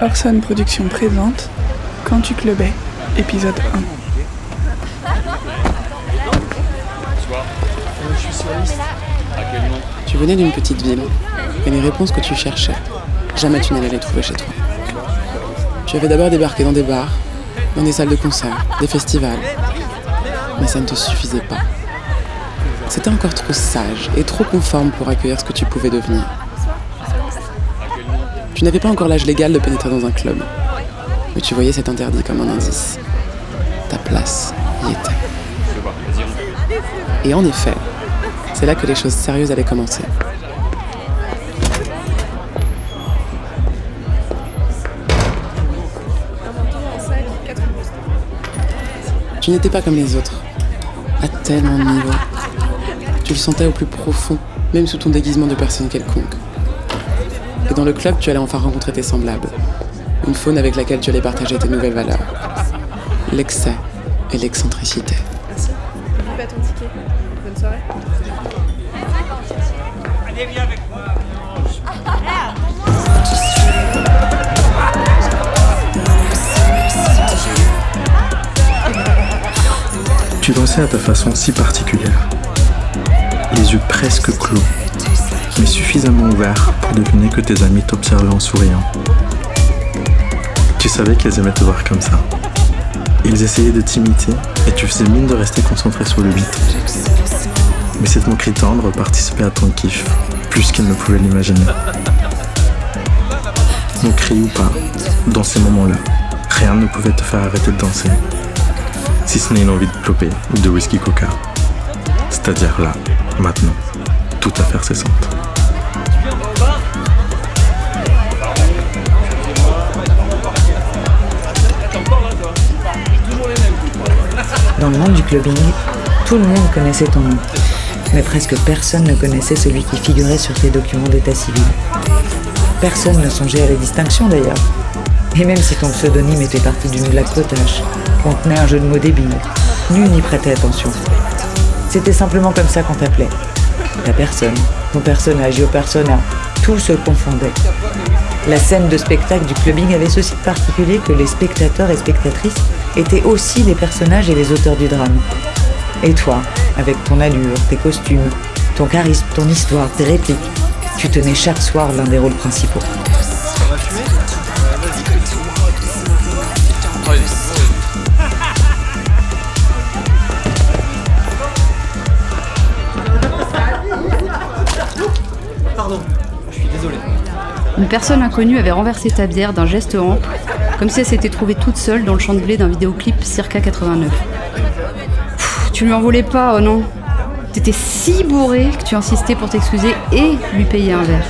Orson Productions présente Quand tu clubais, épisode 1. Tu venais d'une petite ville, et les réponses que tu cherchais, jamais tu n'allais les trouver chez toi. Tu avais d'abord débarqué dans des bars, dans des salles de concert, des festivals, mais ça ne te suffisait pas. C'était encore trop sage et trop conforme pour accueillir ce que tu pouvais devenir. Tu n'avais pas encore l'âge légal de pénétrer dans un club, mais tu voyais cet interdit comme un indice. Ta place y était. Et en effet, c'est là que les choses sérieuses allaient commencer. Tu n'étais pas comme les autres, à tellement de niveaux. Tu le sentais au plus profond, même sous ton déguisement de personne quelconque. Dans le club, tu allais enfin rencontrer tes semblables. Une faune avec laquelle tu allais partager tes nouvelles valeurs. L'excès et l'excentricité. Merci. Ton ticket. Bonne soirée. Tu dansais à ta façon si particulière. Les yeux presque clos, mais suffisamment ouverts pour deviner que tes amis t'observaient en souriant. Tu savais qu'ils aimaient te voir comme ça. Ils essayaient de t'imiter et tu faisais mine de rester concentré sur le beat. Mais cette moquerie tendre participait à ton kiff, plus qu'ils ne pouvaient l'imaginer. Moquerie ou pas, dans ces moments-là, rien ne pouvait te faire arrêter de danser. Si ce n'est une envie de cloper ou de whisky coca. C'est-à-dire là, maintenant, tout à fait cessante. Dans le monde du clubbing, tout le monde connaissait ton nom. Mais presque personne ne connaissait celui qui figurait sur tes documents d'état civil. Personne ne songeait à la distinction d'ailleurs. Et même si ton pseudonyme était parti d'une blague potache, contenait un jeu de mots débile, nul n'y prêtait attention. C'était simplement comme ça qu'on t'appelait. Ta personne, ton personnage, your persona, tout se confondait. La scène de spectacle du clubbing avait ceci de particulier que les spectateurs et spectatrices étaient aussi les personnages et les auteurs du drame. Et toi, avec ton allure, tes costumes, ton charisme, ton histoire, tes répliques, tu tenais chaque soir l'un des rôles principaux. Une personne inconnue avait renversé ta bière d'un geste ample, comme si elle s'était trouvée toute seule dans le champ de blé d'un vidéoclip circa 89. Pff, tu lui en voulais pas, oh non T'étais si bourré que tu insistais pour t'excuser et lui payer un verre.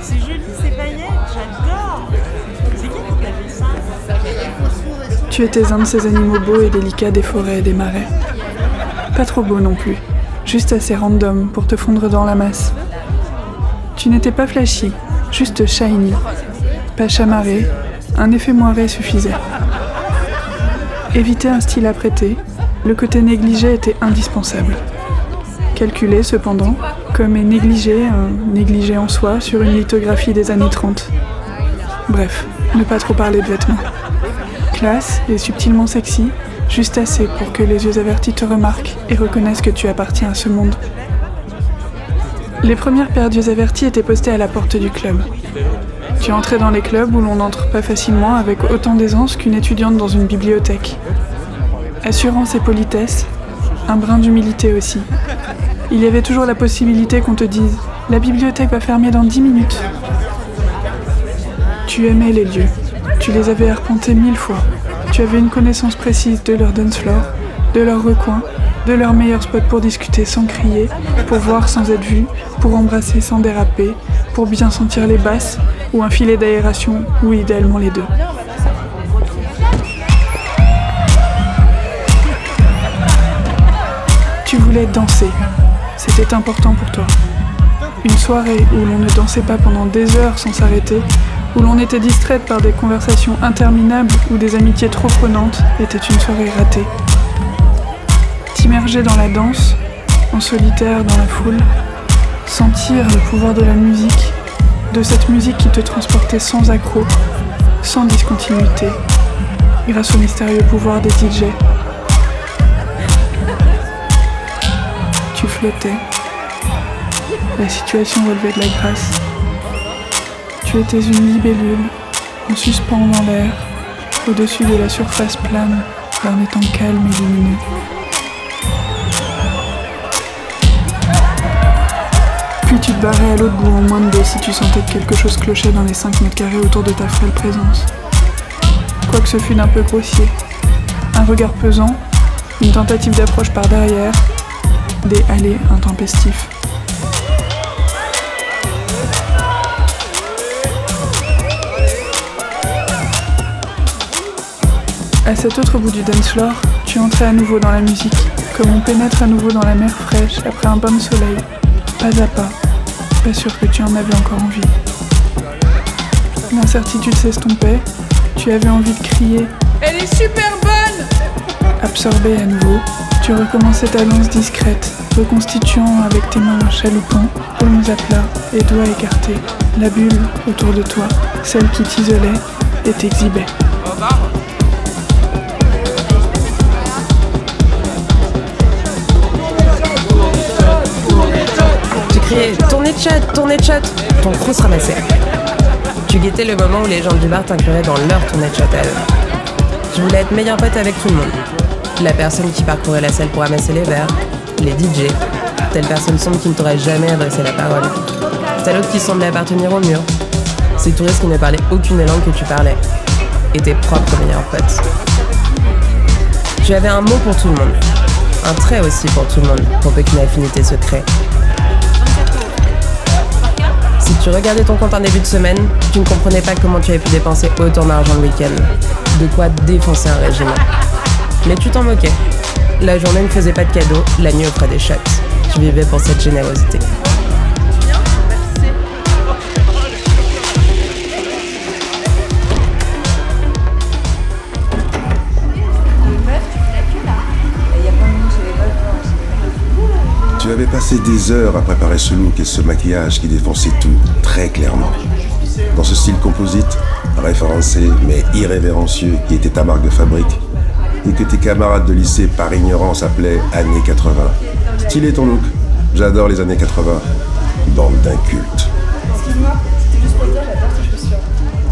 C'est joli ces paillettes, j'adore C'est qui qui t'a fait ça Tu étais un de ces animaux beaux et délicats des forêts et des marais. Pas trop beau non plus, juste assez random pour te fondre dans la masse. Tu n'étais pas flashy, juste shiny. Pas un effet moiré suffisait. Éviter un style apprêté, le côté négligé était indispensable. Calculé cependant, comme est négligé négligé en soi sur une lithographie des années 30. Bref, ne pas trop parler de vêtements. Classe et subtilement sexy, juste assez pour que les yeux avertis te remarquent et reconnaissent que tu appartiens à ce monde. Les premières paires d'yeux avertis étaient postées à la porte du club. Tu entrais dans les clubs où l'on n'entre pas facilement avec autant d'aisance qu'une étudiante dans une bibliothèque. Assurance et politesse, un brin d'humilité aussi. Il y avait toujours la possibilité qu'on te dise La bibliothèque va fermer dans dix minutes. Tu aimais les lieux. Tu les avais arpentés mille fois. Tu avais une connaissance précise de leur dance floor, de leur recoin, de leur meilleur spot pour discuter sans crier, pour voir sans être vu, pour embrasser sans déraper, pour bien sentir les basses ou un filet d'aération ou idéalement les deux. Tu voulais danser, c'était important pour toi. Une soirée où l'on ne dansait pas pendant des heures sans s'arrêter, où l'on était distraite par des conversations interminables ou des amitiés trop prenantes, était une soirée ratée. T'immerger dans la danse, en solitaire dans la foule, sentir le pouvoir de la musique, de cette musique qui te transportait sans accroc, sans discontinuité, grâce au mystérieux pouvoir des DJ. Tu flottais. La situation relevait de la grâce. Tu étais une libellule, en suspens dans l'air, au-dessus de la surface plane, d'un étang calme et lumineux. Barrais à l'autre bout en moins de deux si tu sentais que quelque chose clochait dans les 5 mètres carrés autour de ta frêle présence. Quoique ce fût d'un peu grossier. Un regard pesant, une tentative d'approche par derrière, des allées intempestifs. À cet autre bout du dance floor, tu entrais à nouveau dans la musique, comme on pénètre à nouveau dans la mer fraîche après un bain de soleil, pas à pas, pas sûr que tu en avais encore envie. L'incertitude s'estompait, tu avais envie de crier. Elle est super bonne! Absorbé à nouveau, tu recommençais ta danse discrète, reconstituant avec tes mains chaloupants, paumes à plat et doigts écartés, la bulle autour de toi, celle qui t'isolait et t'exhibait. Criais Tournez de chat, tournez de chat Ton crew se ramassait. Tu guettais le moment où les gens du bar t'incluraient dans leur tournée de chat à eux. Tu voulais être meilleur pote avec tout le monde. La personne qui parcourait la salle pour ramasser les verres, les DJ, telle personne sombre qui ne t'aurait jamais adressé la parole, telle autre qui semblait appartenir au mur, ces touristes qui ne parlaient aucune des langues que tu parlais, et tes propres meilleurs potes. Tu avais un mot pour tout le monde, un trait aussi pour tout le monde, pour peu qu'une affinité se crée. Tu regardais ton compte en début de semaine, tu ne comprenais pas comment tu avais pu dépenser autant d'argent le week-end. De quoi défoncer un régiment. Mais tu t'en moquais. La journée ne faisait pas de cadeaux, la nuit offrait des shots. Tu vivais pour cette générosité. Tu avais passé des heures à préparer ce look et ce maquillage qui défonçait tout, très clairement. Dans ce style composite, référencé mais irrévérencieux qui était ta marque de fabrique, et que tes camarades de lycée par ignorance appelaient années 80. Stylé ton look, j'adore les années 80. Bande d'incultes. Excuse-moi, c'était juste pour dire, j'adore tes chaussures.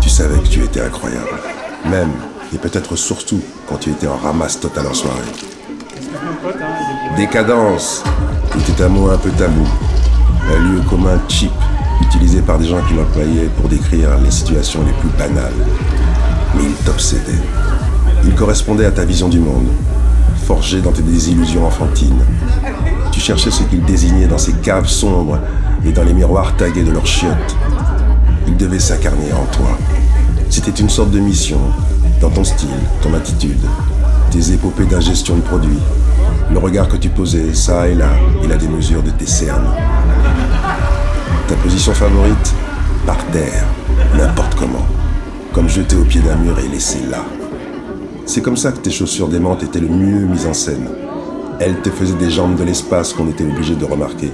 Tu savais que tu étais incroyable. Même, et peut-être surtout, quand tu étais en ramasse totale en soirée. Décadence était un mot un peu tabou. Un lieu commun cheap, utilisé par des gens qui l'employaient pour décrire les situations les plus banales. Mais il t'obsédait. Il correspondait à ta vision du monde, forgé dans tes désillusions enfantines. Tu cherchais ce qu'il désignait dans ces caves sombres et dans les miroirs tagués de leurs chiottes. Il devait s'incarner en toi. C'était une sorte de mission, dans ton style, ton attitude, tes épopées d'ingestion de produits, le regard que tu posais ça et là, et la démesure de tes cernes. Ta position favorite? Par terre, n'importe comment, comme jeté au pied d'un mur et laissé là. C'est comme ça que tes chaussures démentes étaient le mieux mises en scène. Elles te faisaient des jambes de l'espace qu'on était obligé de remarquer.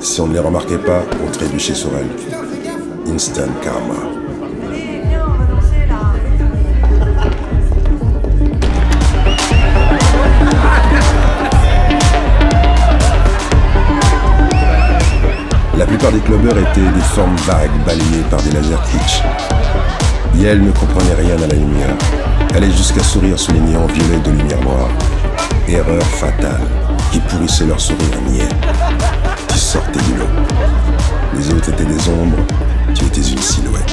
Si on ne les remarquait pas, on trébuchait sur elles. Instant karma. Des clubbers étaient des formes vagues balayées par des lasers kitsch. Yel ne comprenait rien à la lumière. Allait jusqu'à sourire sous les néons violets de lumière noire. Erreur fatale qui pourrissait leur sourire niais. Tu sortais du lot. Les autres étaient des ombres, tu étais une silhouette.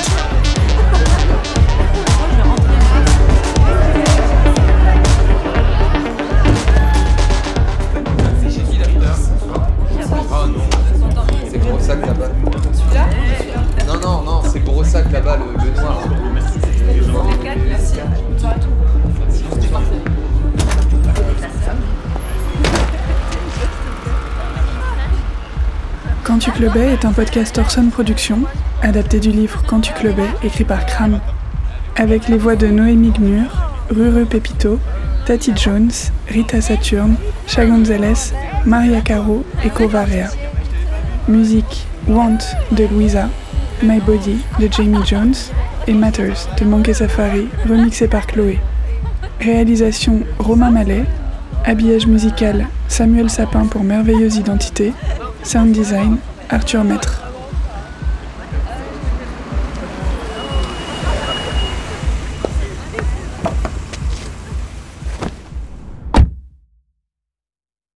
Est un podcast Orson Productions, adapté du livre Quand tu clubais, écrit par Cram, avec les voix de Noémie Gnur, Ruru Pepito, Tati Jones, Rita Saturne, Cha Gonzalez, Maria Caro et Covarea. Musique Want de Louisa, My Body de Jamie Jones et Matters de Monkey Safari, remixé par Chloé. Réalisation Romain Mallet, habillage musical Samuel Sapin pour Merveilleuse Identité, sound design Arthur Maître.